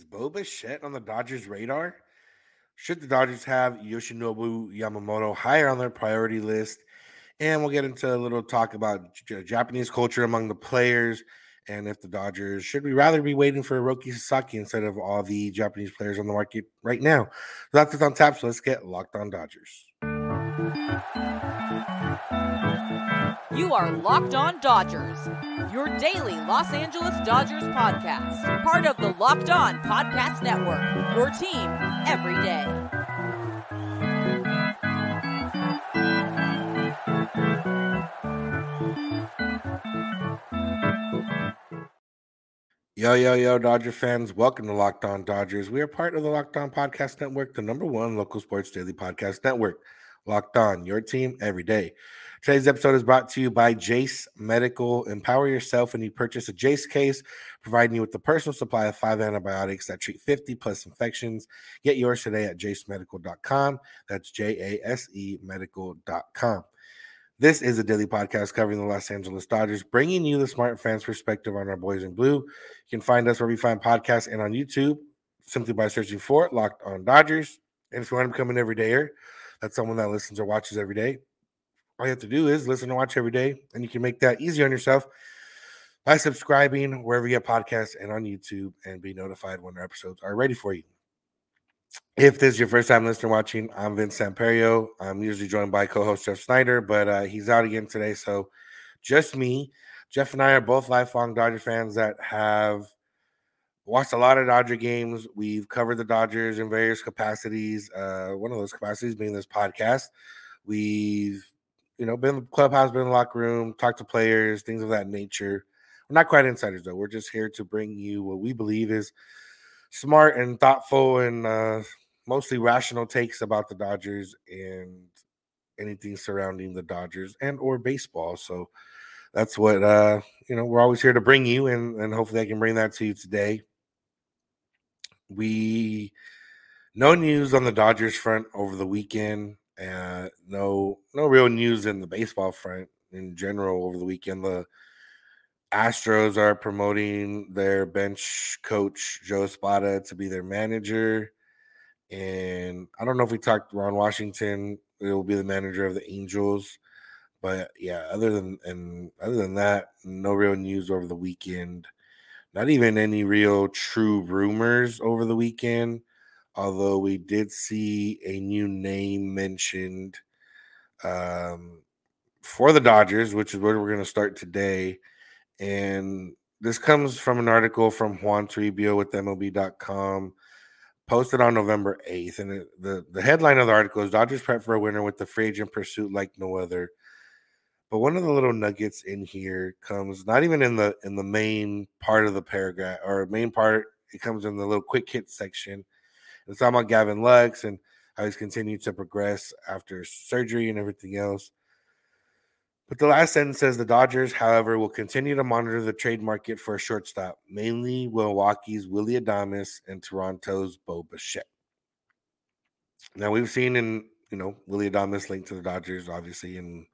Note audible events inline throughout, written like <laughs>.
Is Bo Bichette on the Dodgers' radar? Should the Dodgers have Yoshinobu Yamamoto higher on their priority list? And we'll get into a little talk about J- Japanese culture among the players and if the Dodgers should we rather be waiting for Roki Sasaki instead of all the Japanese players on the market right now. So that's it on tap. So let's get locked on Dodgers. You are Locked On Dodgers, your daily Los Angeles Dodgers podcast. Part of the Locked On Podcast Network, your team every day. Yo, yo, yo, Dodger fans. Welcome to Locked On Dodgers. We are part of the Locked On Podcast Network, the number one local sports daily podcast network. Locked On, your team every day. Today's episode is brought to you by Jase Medical. Empower yourself when you purchase a Jase case, providing you with the personal supply of five antibiotics that treat 50 plus infections. Get yours today at jasemedical.com. That's J A S E medical.com. This is a daily podcast covering the Los Angeles Dodgers, bringing you the smart fans' perspective on our boys in blue. You can find us where we find podcasts and on YouTube simply by searching for Locked On Dodgers. And if you want to become an everydayer, that's someone that listens or watches every day. All you have to do is listen and watch every day, and you can make that easy on yourself by subscribing wherever you get podcasts and on YouTube and be notified when our episodes are ready for you. If this is your first time listening watching, I'm Vince Samperio. I'm usually joined by co-host Jeff Snider, but uh, he's out again today, so just me. Jeff and I are both lifelong Dodger fans that have watched a lot of Dodger games. We've covered the Dodgers in various capacities. Uh, one of those capacities being this podcast. We've, you know, been in the clubhouse, been in the locker room, talked to players, things of that nature. We're not quite insiders though. We're just here to bring you what we believe is smart and thoughtful and uh, mostly rational takes about the Dodgers and anything surrounding the Dodgers and or baseball. So that's what uh, you know. We're always here to bring you, and and hopefully I can bring that to you today. We no news on the Dodgers front over the weekend. Uh, no, no real news in the baseball front in general over the weekend. The Astros are promoting their bench coach Joe Espada to be their manager, and I don't know if we talked Ron Washington. It will be the manager of the Angels, but yeah. Other than and other than that, no real news over the weekend. Not even any real true rumors over the weekend. Although we did see a new name mentioned um, for the Dodgers, which is where we're going to start today and this comes from an article from Juan Toribio with MLB.com, posted on November 8th. And it, the, the headline of the article is Dodgers prep for a winner with the free agent pursuit like no other. But one of the little nuggets in here comes not even in the in the main part of the paragraph or main part, it comes in the little quick hit section. It's talking about Gavin Lux and how he's continued to progress after surgery and everything else. But the last sentence says the Dodgers, however, will continue to monitor the trade market for a shortstop, mainly Milwaukee's Willy Adames and Toronto's Bo Bichette. Now we've seen in you know Willy Adames linked to the Dodgers, obviously, and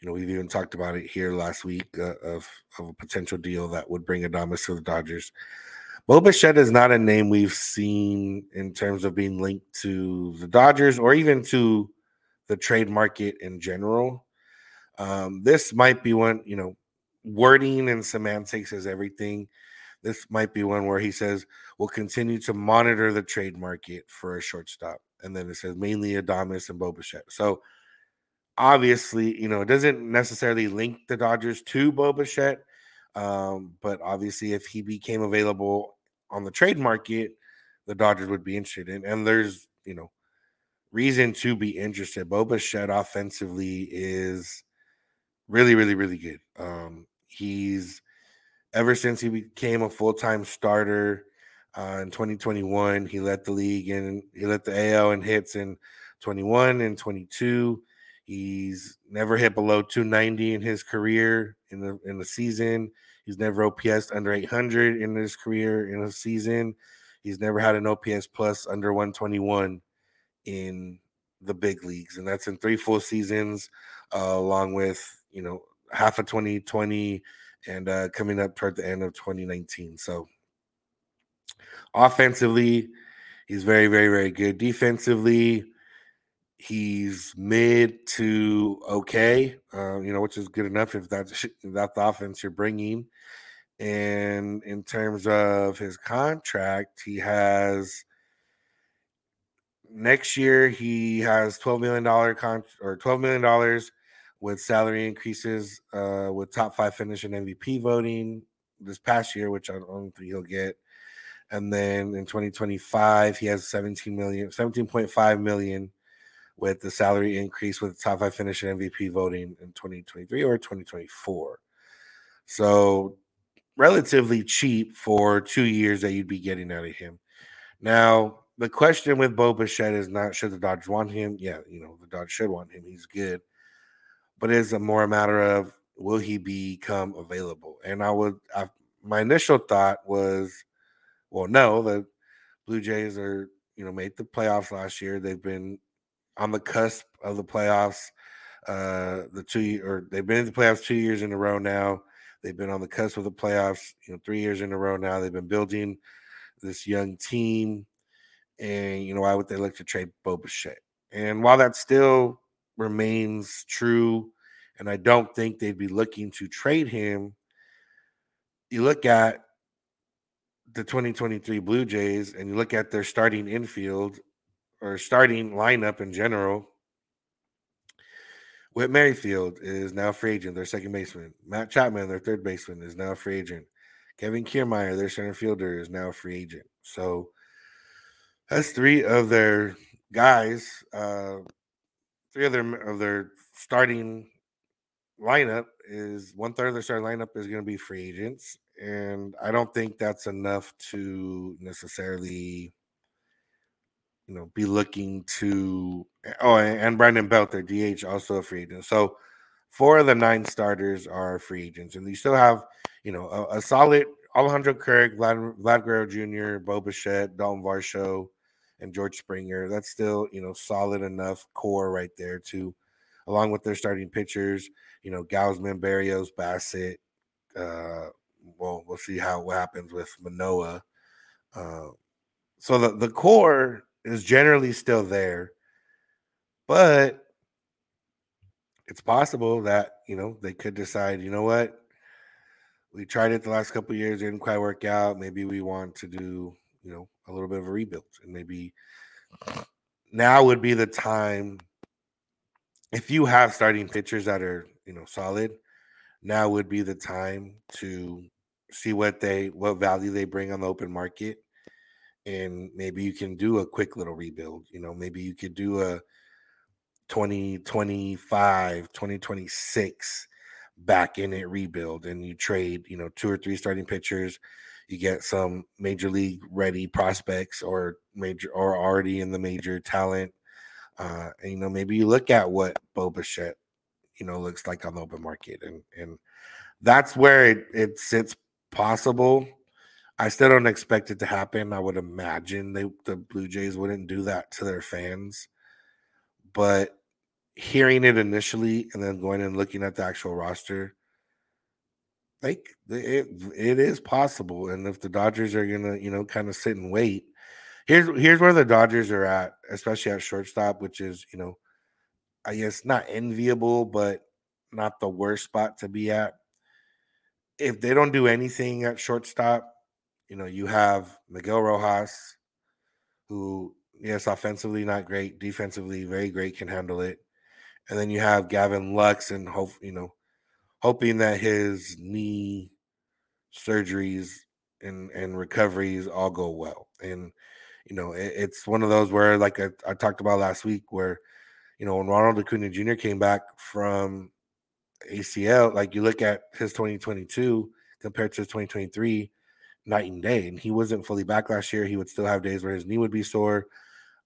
you know we've even talked about it here last week uh, of of a potential deal that would bring Adames to the Dodgers. Bo Bichette is not a name we've seen in terms of being linked to the Dodgers or even to the trade market in general. Um, this might be one, you know, wording and semantics is everything. This might be one where he says, we'll continue to monitor the trade market for a shortstop. And then it says mainly Adames and Bo Bichette. So obviously, you know, it doesn't necessarily link the Dodgers to Bo Bichette. Um, but obviously, if he became available on the trade market, the Dodgers would be interested in. And there's, you know, reason to be interested. Bo Bichette offensively is really, really, really good. Um, he's ever since he became a full time starter uh, in 2021, he led the league and he led the AL in hits in 21 and 22. He's never hit below 290 in his career in the in the season. He's never OPS under 800 in his career in a season. He's never had an OPS plus under 121 in the big leagues, and that's in three full seasons, uh, along with you know, half of 2020 and uh, coming up toward the end of 2019. So Offensively, he's very, very, very good. Defensively, he's mid to okay, uh, you know, which is good enough if that's if that's the offense you're bringing. And in terms of his contract, he has next year he has twelve million dollar con or twelve million dollars with salary increases, uh, with top five finish in MVP voting this past year, which I don't think he'll get. And then in 2025, he has 17 million, 17.5 million with the salary increase with top five finish in MVP voting in 2023 or 2024. So relatively cheap for two years that you'd be getting out of him. Now, the question with Bo Bichette is not should the Dodgers want him? Yeah, you know, the Dodgers should want him. He's good. But it's a more a matter of will he become available? And I would I, my initial thought was, well, no, the Blue Jays are, you know, made the playoffs last year. They've been on the cusp of the playoffs. Uh, the two or they've been in the playoffs two years in a row now. They've been on the cusp of the playoffs, you know, three years in a row now. They've been building this young team, and you know why would they look to trade Bo Bichette? And while that still remains true, and I don't think they'd be looking to trade him, you look at the 2023 Blue Jays and you look at their starting infield or starting lineup in general, Whit Merrifield is now free agent, their second baseman. Matt Chapman, their third baseman, is now free agent. Kevin Kiermaier, their center fielder, is now a free agent. So that's three of their guys, uh, three of their of their starting lineup is one third of their starting lineup is going to be free agents, and I don't think that's enough to necessarily you know, be looking to. Oh, and Brandon Belt, their DH, also a free agent. So four of the nine starters are free agents, and you still have, you know, a, a solid Alejandro Kirk, Vlad, Vlad Guerrero Jr., Bo Bichette, Dalton Varsho, and George Springer. That's still, you know, solid enough core right there to, along with their starting pitchers, you know, Gausman, Berrios, Bassitt. Uh, well, we'll see how what happens with Manoa. Uh, so the the core is generally still there, but it's possible that you know they could decide, you know what, we tried it the last couple years, didn't quite work out. Maybe we want to do, you know, a little bit of a rebuild, and maybe now would be the time. If you have starting pitchers that are, you know, solid, now would be the time to see what they what value they bring on the open market and maybe you can do a quick little rebuild you know maybe you could do a 2025 2026 back in it rebuild and you trade you know two or three starting pitchers you get some major league ready prospects or major or already in the major talent uh and you know maybe you look at what Bo Bichette, you know looks like on the open market and and that's where it, it sits possible I still don't expect it to happen. I would imagine they the Blue Jays wouldn't do that to their fans. But hearing it initially and then going and looking at the actual roster, like it, it is possible. And if the Dodgers are gonna, you know, kind of sit and wait, here's here's where the Dodgers are at, especially at shortstop, which is, you know, I guess not enviable, but not the worst spot to be at. If they don't do anything at shortstop, you know, you have Miguel Rojas, who, yes, offensively not great, defensively very great, can handle it. And then you have Gavin Lux, and hope you know, hoping that his knee surgeries and and recoveries all go well. And you know, it, it's one of those where, like I, I talked about last week, where you know when Ronald Acuna Jr. came back from ACL, like you look at his 2022 compared to his 2023 night and day. And he wasn't fully back last year. He would still have days where his knee would be sore.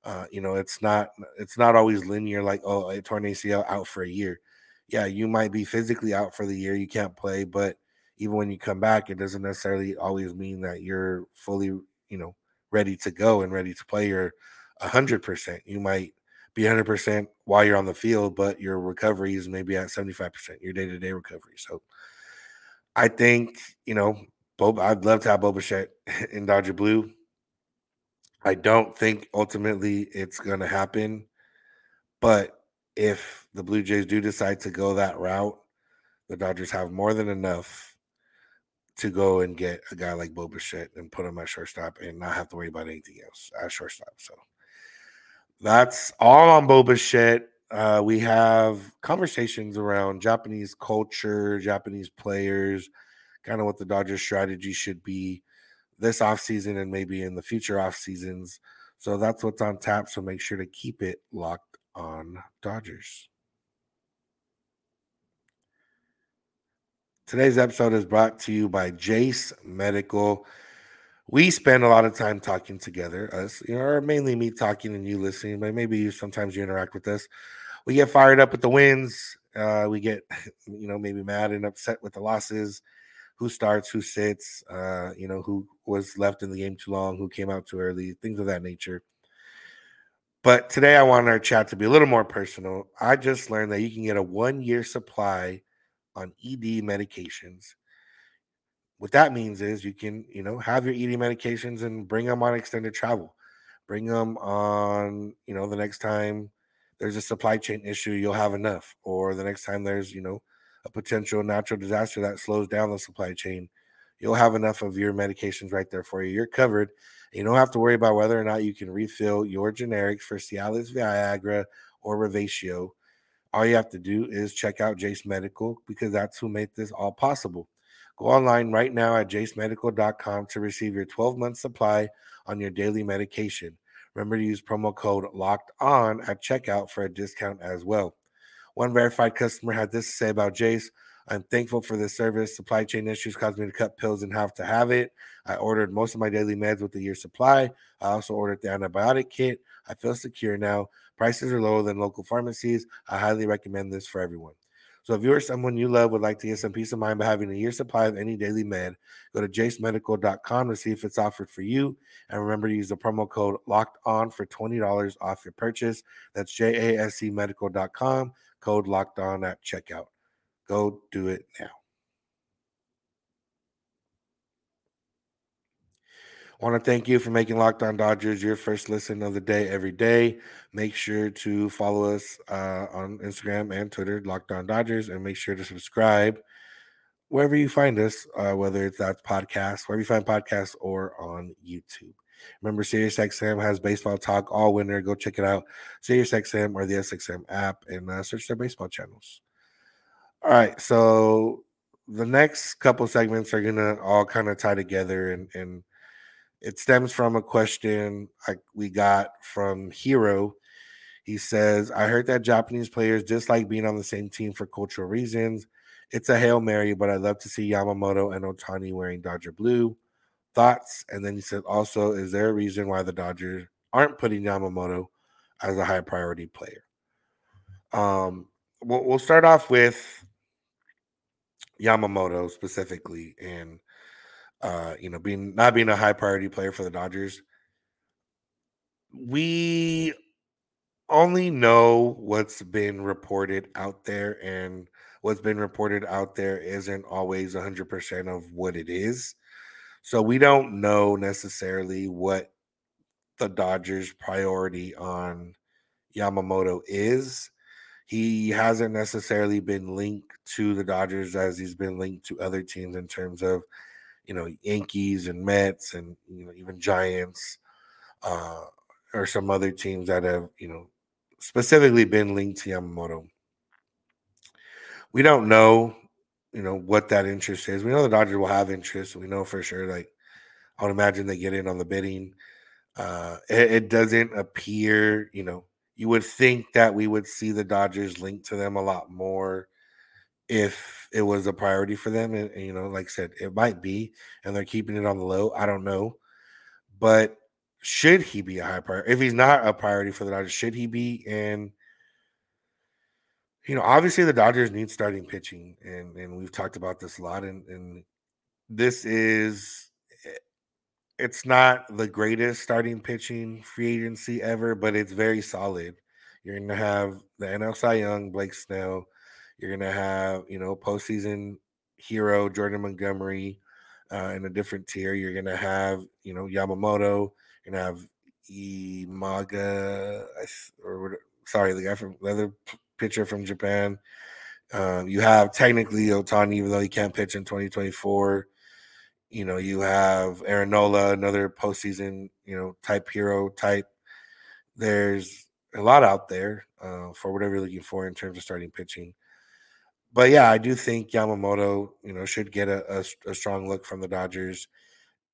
Uh, you know, it's not it's not always linear. Like, oh, a torn ACL out for a year. Yeah, you might be physically out for the year. You can't play, but even when you come back, it doesn't necessarily always mean that you're fully, you know, ready to go and ready to play. Hundred percent. You might be hundred percent while you're on the field, but your recovery is maybe at seventy five percent. Your day to day recovery. So, I think you know Bob, I'd love to have Bo Bichette <laughs> in Dodger Blue. I don't think ultimately it's going to happen. But if the Blue Jays do decide to go that route, the Dodgers have more than enough to go and get a guy like Bo Bichette and put him at shortstop and not have to worry about anything else at shortstop. So that's all on Bo Bichette. Uh, we have conversations around Japanese culture, Japanese players, kind of what the Dodgers strategy should be this offseason and maybe in the future off seasons. So that's what's on tap. So make sure to keep it locked on Dodgers. Today's episode is brought to you by Jase Medical. We spend a lot of time talking together, us, you know, or mainly me talking and you listening, but maybe you sometimes you interact with us. We get fired up with the wins. Uh, we get, <laughs> you know, maybe mad and upset with the losses. Who starts, who sits, uh, you know, who was left in the game too long, who came out too early, things of that nature. But today I want our chat to be a little more personal. I just learned that you can get a one year supply on ED medications. What that means is you can, you know, have your ED medications and bring them on extended travel. Bring them on, you know, the next time there's a supply chain issue, you'll have enough. Or the next time there's, you know, a potential natural disaster that slows down the supply chain, you'll have enough of your medications right there for you. You're covered. You don't have to worry about whether or not you can refill your generics for Cialis, Viagra, or Revatio all you have to do is check out Jase Medical because that's who made this all possible. Go online right now at jasemedical.com to receive your 12 month supply on your daily medication. Remember to use promo code locked on at checkout for a discount as well. One verified customer had this to say about Jase. I'm thankful for this service. Supply chain issues caused me to cut pills and have to have it. I ordered most of my daily meds with a year supply. I also ordered the antibiotic kit. I feel secure now. Prices are lower than local pharmacies. I highly recommend this for everyone. So if you or someone you love would like to get some peace of mind by having a year supply of any daily med, go to jasemedical.com to see if it's offered for you. And remember to use the promo code locked on for $20 off your purchase. That's J-A-S-E medical.com, code locked on at checkout. Go do it now. want to thank you for making Locked On Dodgers your first listen of the day every day. Make sure to follow us uh, on Instagram and Twitter, Locked On Dodgers, and make sure to subscribe wherever you find us, uh, whether it's that podcast, wherever you find podcasts, or on YouTube. Remember, SiriusXM has baseball talk all winter. Go check it out. SiriusXM or the SXM app and uh, search their baseball channels. All right, so the next couple segments are gonna all kind of tie together and and it stems from a question I, we got from Hero. He says, I heard that Japanese players dislike being on the same team for cultural reasons. It's a Hail Mary, but I'd love to see Yamamoto and Ohtani wearing Dodger blue. Thoughts? And then he said, also, is there a reason why the Dodgers aren't putting Yamamoto as a high priority player? Um, we'll, we'll start off with Yamamoto specifically. And uh, you know, being not being a high priority player for the Dodgers. We only know what's been reported out there, and what's been reported out there isn't always 100% of what it is. So we don't know necessarily what the Dodgers' priority on Yamamoto is. He hasn't necessarily been linked to the Dodgers as he's been linked to other teams in terms of you know Yankees and Mets and you know even Giants uh, or some other teams that have you know specifically been linked to Yamamoto. We don't know, you know, what that interest is. We know the Dodgers will have interest. We know for sure. Like I would imagine they get in on the bidding. Uh, it, it doesn't appear, you know, you would think that we would see the Dodgers linked to them a lot more if it was a priority for them. And, and, you know, like I said, it might be, and they're keeping it on the low. I don't know. But should he be a high priority? If he's not a priority for the Dodgers, should he be? And you know, obviously the Dodgers need starting pitching, and and we've talked about this a lot. And and this is eh, it's not the greatest starting pitching free agency ever, but it's very solid. You're gonna have the NL Cy Young, Blake Snell. You're gonna have you know postseason hero Jordan Montgomery uh, in a different tier. You're gonna have you know Yamamoto. You're gonna have Imaga, or sorry, the guy from the other pitcher from Japan. Um, you have technically Ohtani, even though he can't pitch in 2024. You know, you have Aaron Nola, another postseason, you know, type hero type. There's a lot out there uh, for whatever you're looking for in terms of starting pitching. But yeah, I do think Yamamoto, you know, should get a, a, a strong look from the Dodgers,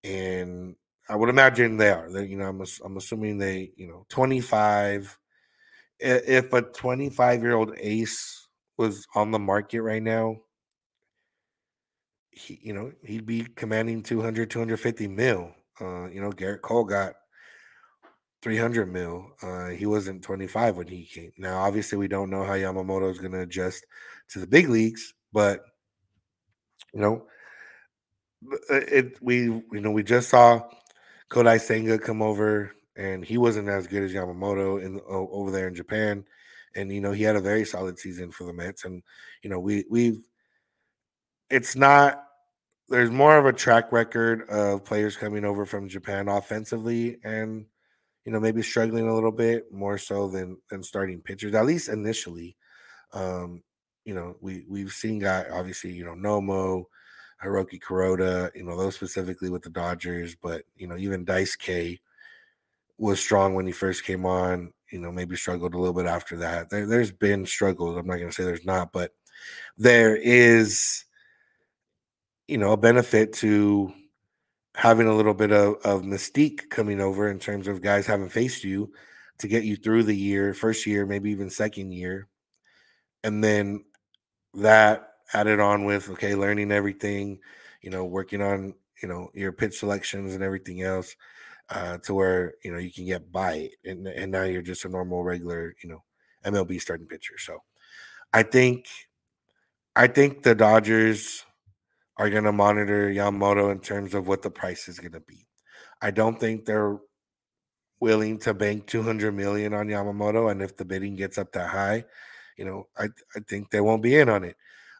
and I would imagine they are. They, you know, I'm I'm assuming they, you know, 25. If a 25 year old ace was on the market right now, he, you know, he'd be commanding 200, 250 mil. Uh, you know, Gerrit Cole got 300 mil. Uh, he wasn't 25 when he came. Now, obviously, we don't know how Yamamoto is going to adjust to the big leagues, but you know, uh, it we you know we just saw Kodai Senga come over, and he wasn't as good as Yamamoto in over there in Japan, and you know he had a very solid season for the Mets, and you know we we've it's not there's more of a track record of players coming over from Japan offensively and you know maybe struggling a little bit more so than than starting pitchers at least initially. Um, you know we we've seen guy obviously you know Nomo, Hiroki Kuroda, you know those specifically with the Dodgers, but you know even Daisuke was strong when he first came on. You know maybe struggled a little bit after that. There, there's been struggles. I'm not going to say there's not, but there is you know a benefit to having a little bit of, of mystique coming over in terms of guys haven't faced you to get you through the year, first year, maybe even second year. And then that added on with okay, learning everything, you know, working on, you know, your pitch selections and everything else, uh, to where, you know, you can get by and and now you're just a normal regular, you know, MLB starting pitcher. So I think I think the Dodgers are going to monitor Yamamoto in terms of what the price is going to be. I don't think they're willing to bank 200 million on Yamamoto and if the bidding gets up that high, you know, I I think they won't be in on it.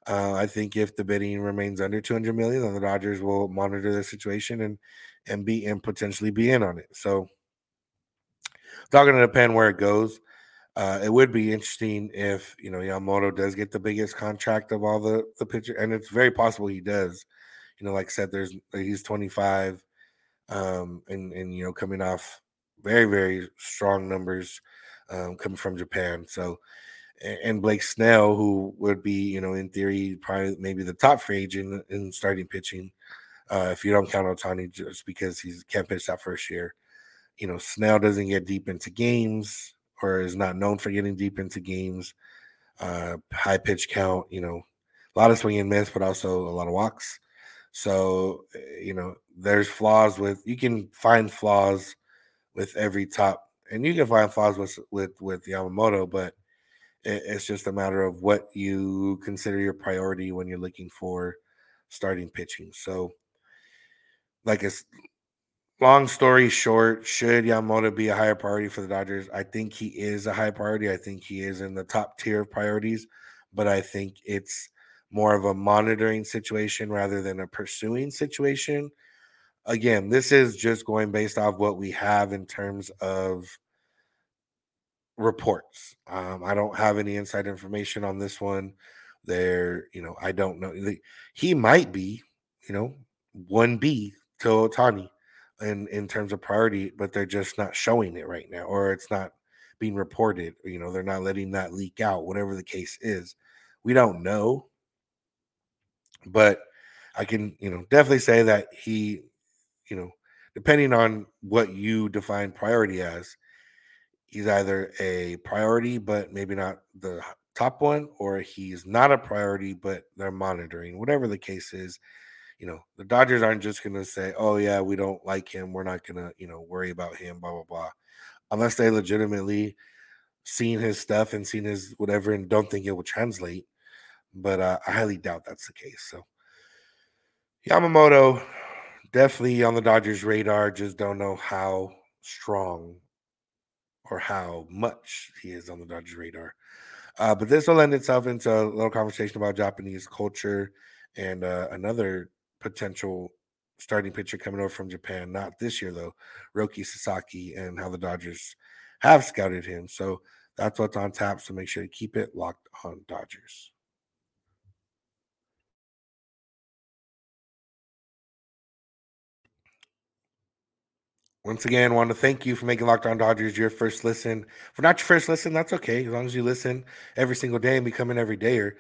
Uh, I think if the bidding remains under 200 million, then the Dodgers will monitor the situation and and be and potentially be in on it. So, talking to depend where it goes. Uh, it would be interesting if you know Yamamoto does get the biggest contract of all the the pitcher, and it's very possible he does. You know, like I said, there's he's 25, um, and and you know coming off very very strong numbers um, coming from Japan. So, and Blake Snell, who would be you know in theory probably maybe the top free agent in starting pitching, uh, if you don't count Ohtani just because he can't pitch that first year. You know, Snell doesn't get deep into games or is not known for getting deep into games. Uh, high pitch count, you know, a lot of swing and miss, but also a lot of walks. So, eh, you know, there's flaws with you can find flaws with every top, and you can find flaws with with with Yamamoto, but it, it's just a matter of what you consider your priority when you're looking for starting pitching. So, like it's long story short, should Yamamoto be a higher priority for the Dodgers? I think he is a high priority. I think he is in the top tier of priorities, but I think it's more of a monitoring situation rather than a pursuing situation. Again, this is just going based off what we have in terms of reports. Um, I don't have any inside information on this one. There, you know, I don't know. He might be, you know, 1B to Ohtani in in terms of priority, but they're just not showing it right now, or it's not being reported. You know, they're not letting that leak out. Whatever the case is, we don't know, but I can you know definitely say that he, you know, depending on what you define priority as, he's either a priority, but maybe not the top one, or he's not a priority, but they're monitoring. Whatever the case is, you know, the Dodgers aren't just going to say, "Oh yeah, we don't like him. We're not going to, you know, worry about him." Blah blah blah, unless they legitimately seen his stuff and seen his whatever and don't think it will translate. But uh, I highly doubt that's the case. So Yamamoto definitely on the Dodgers' radar. Just don't know how strong or how much he is on the Dodgers' radar. Uh, but this will lend itself into a little conversation about Japanese culture and uh, another potential starting pitcher coming over from Japan. Not this year though, Roki Sasaki, and how the Dodgers have scouted him. So that's what's on tap. So make sure to keep it locked on Dodgers. Once again, want to thank you for making Locked On Dodgers your first listen. For not your first listen, that's okay. As long as you listen every single day and become an everydayer.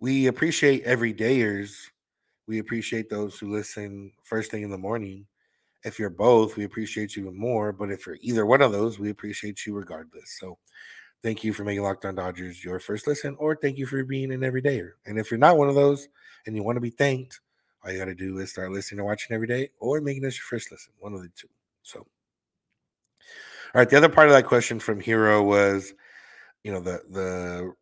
We appreciate everydayers. We appreciate those who listen first thing in the morning. If you're both, we appreciate you even more. But if you're either one of those, we appreciate you regardless. So thank you for making Locked On Dodgers your first listen, or thank you for being an everydayer. And if you're not one of those and you want to be thanked, all you got to do is start listening and watching every day or making this your first listen, one of the two. So all right. The other part of that question from Hero was, you know, the the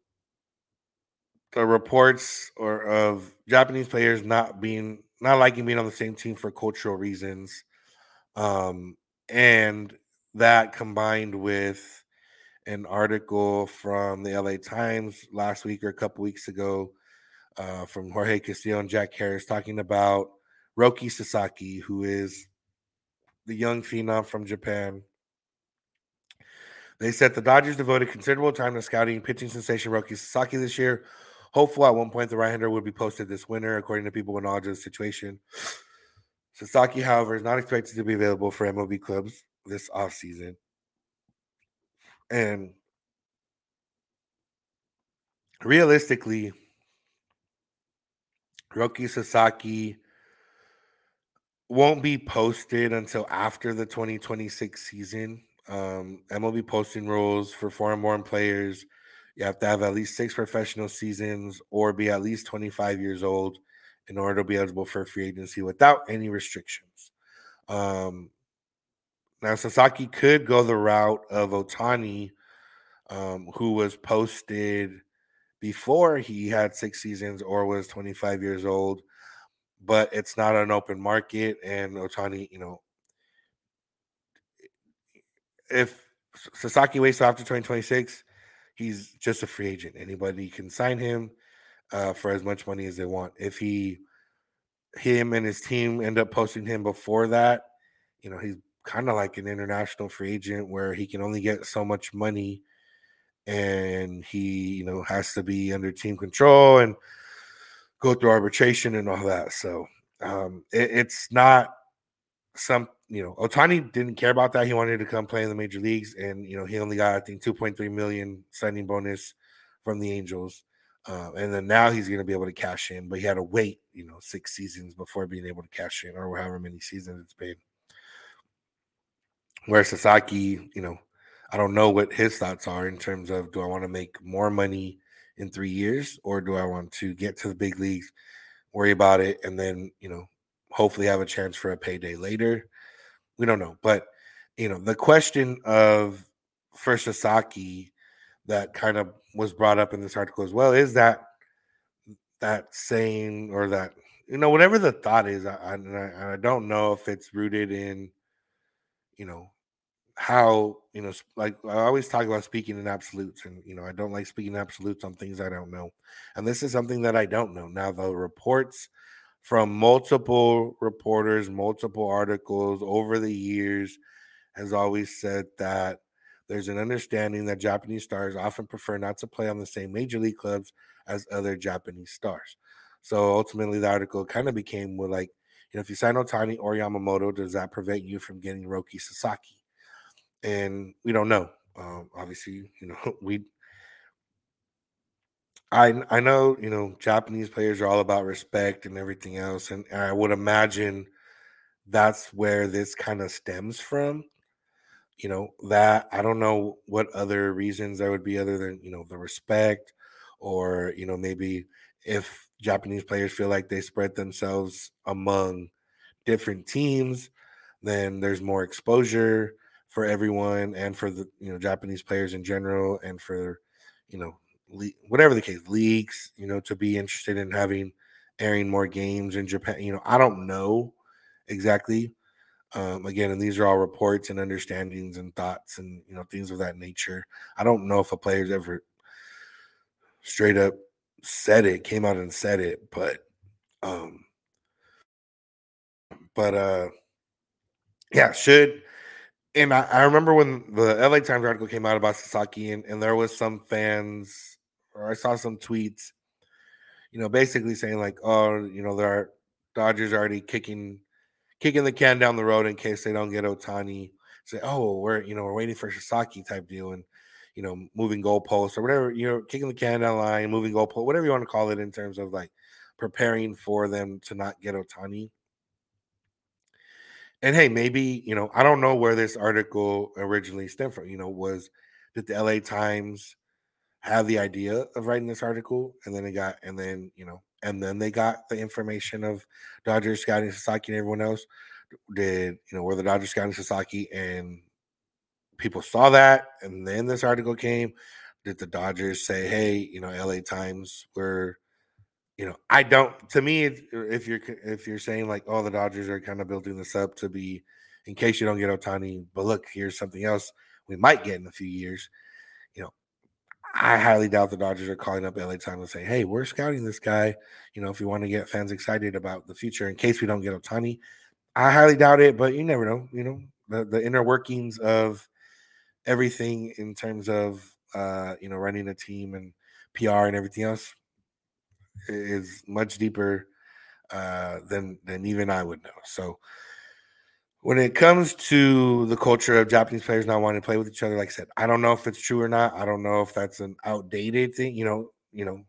the reports or of Japanese players not being not liking being on the same team for cultural reasons, um, and that combined with an article from the LA Times last week or a couple weeks ago uh, from Jorge Castillo and Jack Harris talking about Roki Sasaki, who is the young phenom from Japan they said the Dodgers devoted considerable time to scouting pitching sensation Roki Sasaki this year. Hopeful at one point the right-hander would be posted this winter, according to people with knowledge of the situation. Sasaki, however, is not expected to be available for MLB clubs this offseason. And realistically, Roki Sasaki won't be posted until after the 2026 season um, MLB posting rules for foreign born players. You have to have at least six professional seasons or be at least 25 years old in order to be eligible for free agency without any restrictions. Um, now, Sasaki could go the route of Ohtani, um, who was posted before he had six seasons or was 25 years old, but it's not an open market. And Ohtani, you know, if Sasaki waits after 2026, he's just a free agent. Anybody can sign him uh, for as much money as they want. If he, him and his team end up posting him before that, you know, he's kind of like an international free agent where he can only get so much money and he, you know, has to be under team control and go through arbitration and all that. So um, it, it's not some you know, Ohtani didn't care about that. He wanted to come play in the major leagues, and you know, he only got I think 2.3 million signing bonus from the Angels. Uh, and then now he's going to be able to cash in, but he had to wait, you know, six seasons before being able to cash in, or however many seasons it's been. Where Sasaki, you know, I don't know what his thoughts are in terms of do I want to make more money in three years, or do I want to get to the big leagues, worry about it, and then you know, hopefully have a chance for a payday later we don't know. But you know, the question of first Sasaki that kind of was brought up in this article as well is that that saying or that you know whatever the thought is I, I, I don't know if it's rooted in you know how you know like i always talk about speaking in absolutes and you know i don't like speaking absolutes on things i don't know and this is something that i don't know now the reports from multiple reporters, multiple articles over the years, has always said that there's an understanding that Japanese stars often prefer not to play on the same major league clubs as other Japanese stars. So ultimately, the article kind of became with like, you know, if you sign Ohtani or Yamamoto, does that prevent you from getting Roki Sasaki? And we don't know. Um, obviously, you know, <laughs> we I I know you know Japanese players are all about respect and everything else, and, and I would imagine that's where this kind of stems from. You know that I don't know what other reasons there would be other than you know the respect, or you know maybe if Japanese players feel like they spread themselves among different teams, then there's more exposure for everyone and for the you know Japanese players in general, and for you know whatever the case, leagues, you know, to be interested in having airing more games in Japan. You know, I don't know exactly. Um, again, and these are all reports and understandings and thoughts and you know things of that nature. I don't know if a player's ever straight up said it, came out and said it, but um but uh, yeah, should. And I, I remember when the LA Times article came out about Sasaki, and, and there was some fans, or I saw some tweets, you know, basically saying like, oh, you know, there are Dodgers already kicking kicking the can down the road in case they don't get Ohtani. Say, oh, we're you know we're waiting for Sasaki type deal, and you know moving goalposts or whatever you know kicking the can down the line, moving goalpost, whatever you want to call it in terms of like preparing for them to not get Ohtani. And hey, maybe you know I don't know where this article originally stemmed from. You know, was did the LA Times have the idea of writing this article, and then it got, and then you know and then they got the information of Dodgers scouting Sasaki and everyone else. Did you know where the Dodgers scouting Sasaki and people saw that, and then this article came? Did the Dodgers say, "Hey, you know, LA Times, we're you know, I don't. To me, uh, if you're if you're saying like, oh, the Dodgers are kind of building this up to be in case you don't get Ohtani, but look, here's something else we might get in a few years. I highly doubt the Dodgers are calling up LA Times and say, "Hey, we're scouting this guy. You know, if you want to get fans excited about the future in case we don't get Ohtani." I highly doubt it, but you never know. You know, the, the inner workings of everything in terms of uh, you know running a team and PR and everything else is much deeper uh, than than even I would know. So when it comes to the culture of Japanese players not wanting to play with each other, like I said, I don't know if it's true or not. I don't know if that's an outdated thing. You know, you know,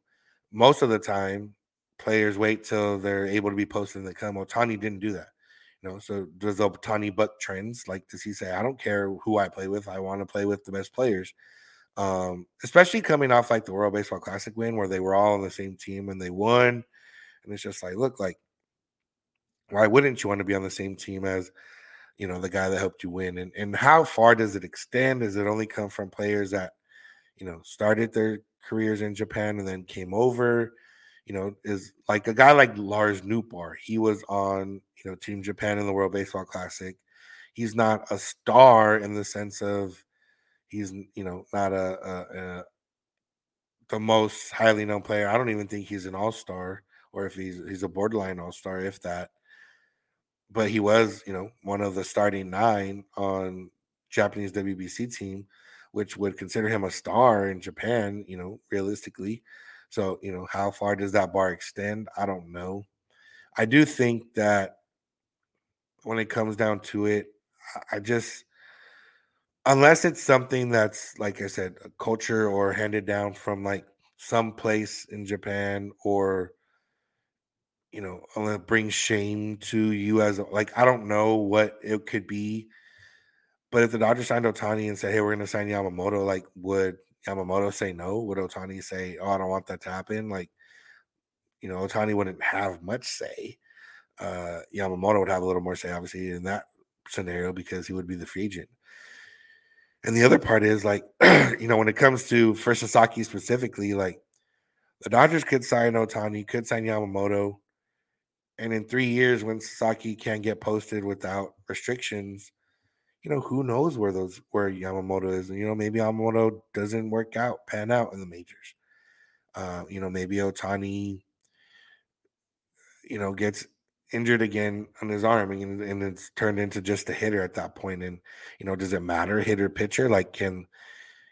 most of the time players wait till they're able to be posted and they come. Ohtani didn't do that. You know, so does Ohtani buck trends? Like does he say, I don't care who I play with, I want to play with the best players. Um, especially coming off like the World Baseball Classic win where they were all on the same team and they won. And it's just like, look, like, why wouldn't you want to be on the same team as you know the guy that helped you win and and how far does it extend? Does it only come from players that you know started their careers in japan and then came over? You know is like a guy like lars nootbaar he was on you know team japan in the world baseball classic. He's not a star in the sense of he's you know not a, a, a the most highly known player. I don't even think he's an all-star or if he's he's a borderline all-star if that but he was, you know, one of the starting nine on Japanese WBC team, which would consider him a star in Japan, you know, realistically. So, you know, how far does that bar extend? I don't know. I do think that when it comes down to it, I just unless it's something that's like I said, a culture or handed down from like some place in Japan or you know, bring shame to you as a, like I don't know what it could be, but if the Dodgers signed Ohtani and said, "Hey, we're gonna sign Yamamoto," like would Yamamoto say no? Would Ohtani say, "Oh, I don't want that to happen"? Like, you know, Ohtani wouldn't have much say. Uh, Yamamoto would have a little more say, obviously, in that scenario because he would be the free agent. And the other part is like, <clears throat> you know, when it comes to for Sasaki specifically, like the Dodgers could sign Ohtani, could sign Yamamoto and in three years, when Sasaki can't get posted without restrictions, you know, who knows where those where Yamamoto is. And, you know, maybe Yamamoto doesn't work out, pan out in the majors. Uh, you know, maybe Ohtani, you know, gets injured again on his arm and, and it's turned into just a hitter at that point. And, you know, does it matter, hitter pitcher? Like can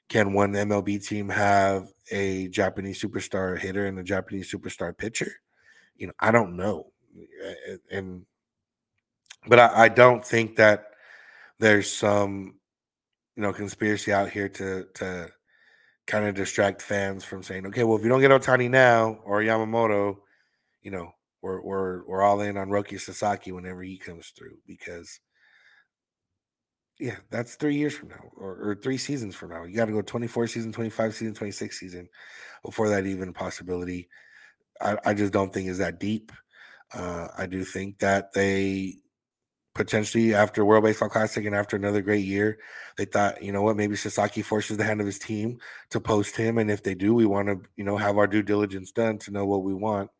can one MLB team have a Japanese superstar hitter and a Japanese superstar pitcher? You know, I don't know and but I, I don't think that there's some you know conspiracy out here to to kind of distract fans from saying, okay, well, if you don't get Ohtani now or Yamamoto, you know, we're we're we're all in on Roki Sasaki whenever he comes through because yeah, that's three years from now or, or three seasons from now. You got to go 24 season, 25 season, 26 season before that even possibility. I, I just don't think is that deep. Uh, I do think that they potentially after World Baseball Classic and after another great year, they thought, you know what, maybe Sasaki forces the hand of his team to post him, and if they do, we want to, you know, have our due diligence done to know what we want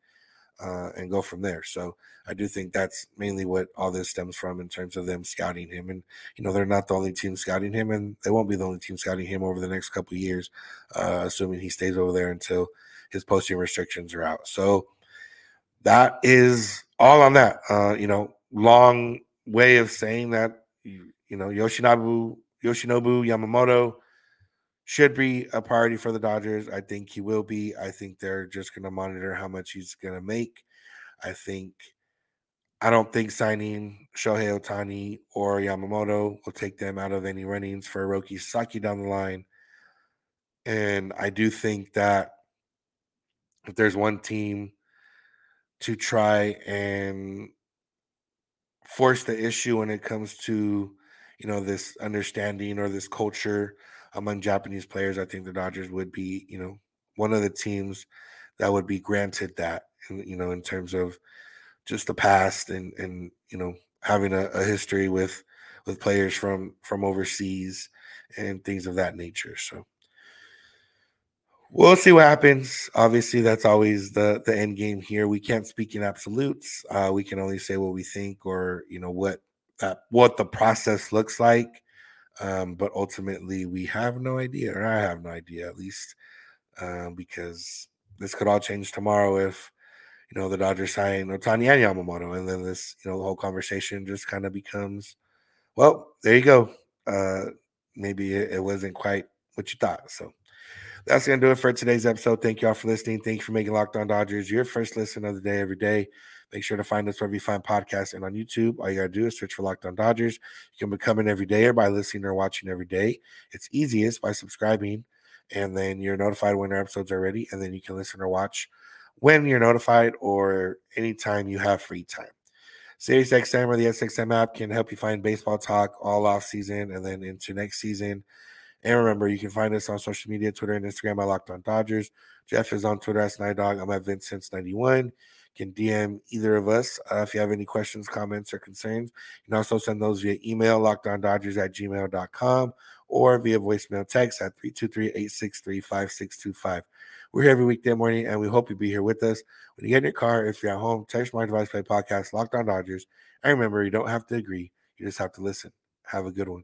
uh, and go from there. So I do think that's mainly what all this stems from in terms of them scouting him, and you know, they're not the only team scouting him, and they won't be the only team scouting him over the next couple years, uh, assuming he stays over there until his posting restrictions are out. So that is all on that. Uh, you know, long way of saying that you, you know Yoshinobu Yoshinobu Yamamoto should be a priority for the Dodgers. I think he will be. I think they're just going to monitor how much he's going to make. I think I don't think signing Shohei Ohtani or Yamamoto will take them out of any runnings for Roki Saki down the line. And I do think that if there's one team to try and force the issue when it comes to, you know, this understanding or this culture among Japanese players, I think the Dodgers would be, you know, one of the teams that would be granted that, you know, in terms of just the past and and you know having a, a history with with players from from overseas and things of that nature. So we'll see what happens. Obviously, that's always the the end game here. We can't speak in absolutes. Uh, we can only say what we think, or you know what what the process looks like. Um, but ultimately, we have no idea, or I have no idea at least, uh, because this could all change tomorrow if you know, the Dodgers sign Ohtani and Yamamoto, and then this, you know, the whole conversation just kind of becomes, well, there you go. Uh, maybe it, it wasn't quite what you thought. So that's gonna do it for today's episode. Thank you all for listening. Thank you for making Locked On Dodgers your first listen of the day every day. Make sure to find us wherever you find podcasts and on YouTube. All you gotta do is search for Locked On Dodgers. You can become an everydayer by listening or watching every day. It's easiest by subscribing, and then you're notified when our episodes are ready, and then you can listen or watch when you're notified or anytime you have free time. SiriusXM or the SXM app can help you find baseball talk all off season and then into next season. And remember, you can find us on social media, Twitter and Instagram at Locked On Dodgers. Jeff is on Twitter Night Dog. I'm at Vincent91. Can DM either of us uh, if you have any questions, comments, or concerns. You can also send those via email, lockedondodgers at gmail.com, or via voicemail text at 323 863 5625. We're here every weekday morning, and we hope you'll be here with us. When you get in your car, if you're at home, text my device play podcast, Locked On Dodgers. And remember, you don't have to agree, you just have to listen. Have a good one.